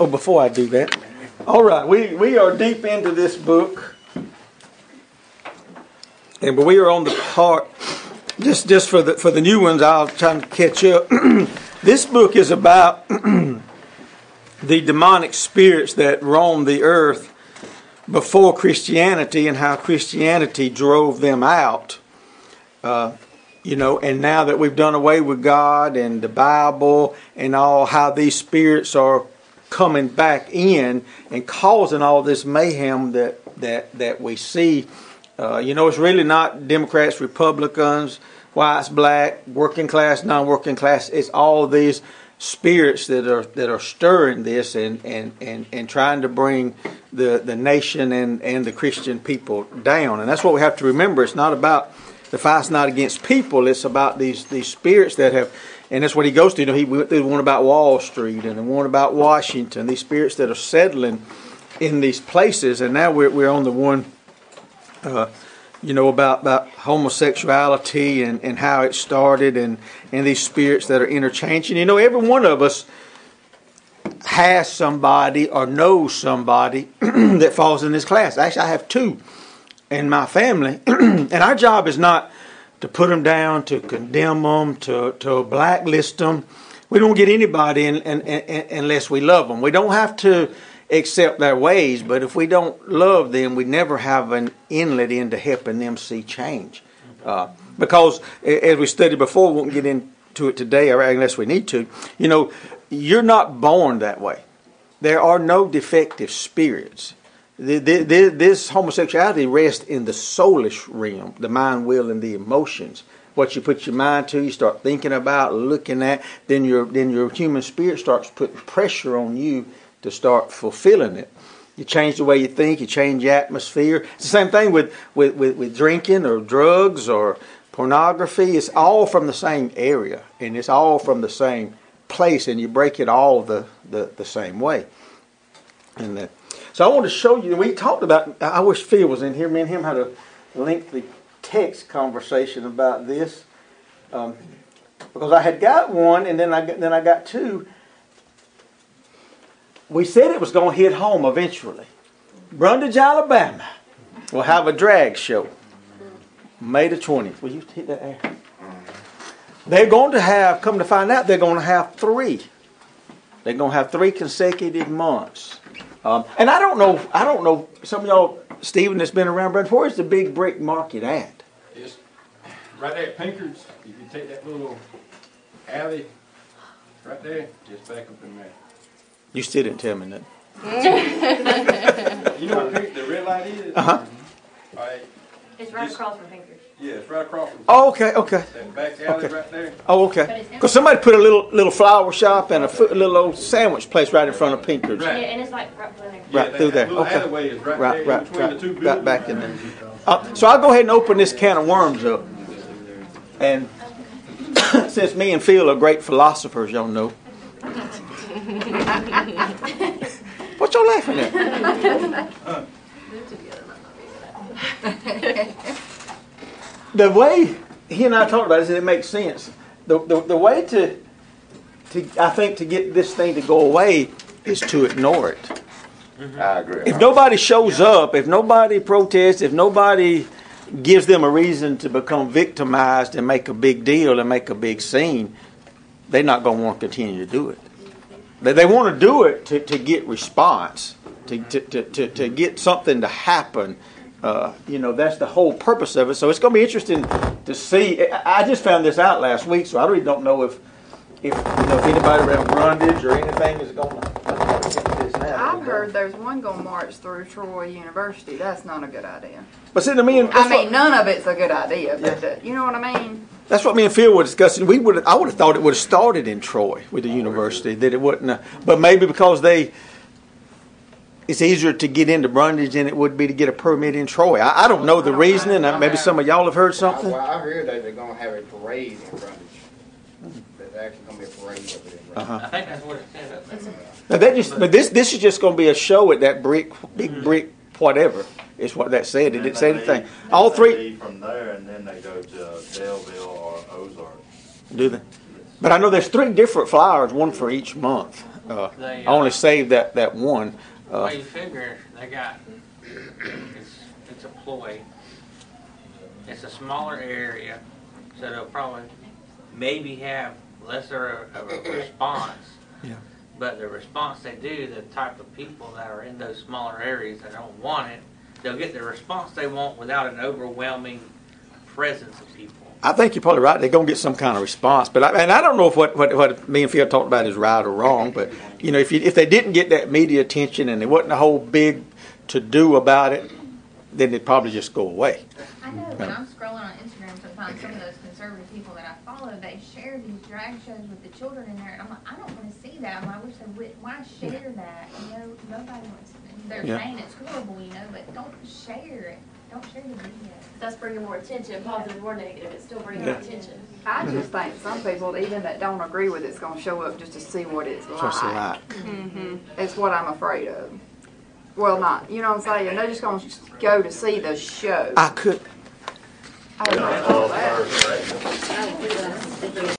Oh, before I do that, all right, we, we are deep into this book, and but we are on the part. Just just for the for the new ones, I'll try to catch up. this book is about the demonic spirits that roamed the earth before Christianity and how Christianity drove them out. Uh, you know, and now that we've done away with God and the Bible and all, how these spirits are coming back in and causing all this mayhem that that that we see. Uh, you know, it's really not Democrats, Republicans, whites, black, working class, non-working class. It's all these spirits that are that are stirring this and and and, and trying to bring the the nation and and the Christian people down. And that's what we have to remember. It's not about the fight's not against people; it's about these these spirits that have. And that's what he goes to. You know, he went through one about Wall Street and the one about Washington. These spirits that are settling in these places, and now we're we're on the one. Uh, you know about, about homosexuality and, and how it started and, and these spirits that are interchanging. You know, every one of us has somebody or knows somebody that falls in this class. Actually, I have two in my family, and our job is not to put them down, to condemn them, to, to blacklist them. We don't get anybody in, in, in, unless we love them. We don't have to accept their ways, but if we don't love them, we never have an inlet into helping them see change. Uh, because, as we studied before, we won't get into it today unless we need to. You know, you're not born that way. There are no defective spirits this homosexuality rests in the soulish realm, the mind, will, and the emotions. What you put your mind to, you start thinking about, looking at, then your then your human spirit starts putting pressure on you to start fulfilling it. You change the way you think, you change the atmosphere. It's the same thing with, with, with, with drinking or drugs or pornography. It's all from the same area and it's all from the same place, and you break it all the, the, the same way. And the, so I want to show you. We talked about. I wish Phil was in here. Me and him had a lengthy text conversation about this um, because I had got one, and then I then I got two. We said it was going to hit home eventually. Brundidge, Alabama, will have a drag show May the twentieth. Will you hit that air? They're going to have. Come to find out, they're going to have three. They're going to have three consecutive months um, and I don't know, I don't know, some of y'all, Stephen, that's been around, but where's the big brick market at? It's right there at Pinker's. You can take that little alley right there, just back up in there. You still didn't tell me that. you know what Pink, the red light is? Uh huh. All right. It's right across from Pinker's. Yeah, it's right across from. Oh, okay, okay. That back alley Okay. right there. Oh, okay. Because somebody put a little little flower shop and a, foot, little old sandwich place right in front of Pinker's. Yeah, Right. and it's like right below there. Right that- through there. that little Okay. alleyway is right, Right, there right, between the two right, right buildings. back in there. Uh, so I'll go ahead and open this can of worms up. And since me and Phil are great philosophers, y'all know. what y'all laughing at? the way he and I talked about it, it makes sense. The, the, the way to, to, I think, to get this thing to go away is to ignore it. Mm-hmm. I agree. If nobody shows up, if nobody protests, if nobody gives them a reason to become victimized and make a big deal and make a big scene, they're not going to want to continue to do it. They, they want to do it to, to get response, to, to, to, to, to get something to happen. Uh, you know, that's the whole purpose of it. So it's going to be interesting to see. I I just found this out last week, so I really don't know if if you know if anybody around Brundidge or anything is going to this now. I've heard there's one gonna march through Troy University. That's not a good idea. But see, to me, and I mean, what- none of it's a good idea, but Yeah. uh, you know what I mean? That's what me and Phil were discussing. We would I would have thought it would have started in Troy with the university that it wouldn't, have, but maybe because they, it's easier to get into Brundidge than it would be to get a permit in Troy. I, I don't know the reasoning. Maybe some of y'all have heard something. Well, I heard that they're gonna have a parade in Brundidge. There's actually gonna be a parade up there in Brundage. Uh-huh. I think that's what it said up there. Now that just, but this this is just going to be a show at that brick, big brick, whatever. Is what that said. It didn't say anything. leave- All then they three leave From there, and then they go to Delville or Ozark. do they? But I know there's three different flyers, one for each month. Uh, They, I only uh, saved that, that one. Well, Uh, you figure they got, it's, it's a ploy. It's a smaller area, so they'll probably maybe have lesser of a response. Yeah. But the response they do, the type of people that are in those smaller areas that don't want it, they'll get the response they want without an overwhelming presence of people. I think you're probably right. They're gonna get some kind of response, but I, and I don't know if what, what what me and Phil talked about is right or wrong. But you know, if you, if they didn't get that media attention and there wasn't a whole big to do about it, then they'd probably just go away. I know when I'm scrolling on Instagram, sometimes some of those conservative people that I follow, they share these drag shows with the children in there, and I'm like, I don't want to see that. I'm like, I wish they would. Why share that? You know, nobody wants. They're Yeah. saying it's horrible, you know, but don't share it. Don't share the video. That's bringing more attention, positive or negative, it's still bringing Yeah. attention. I just think some people, even that don't agree with it's gonna show up just to see what it's like. Just like hmm It's what I'm afraid of. Well, not, you know what I'm saying? They're just gonna go to see the show. I could. I don't know that.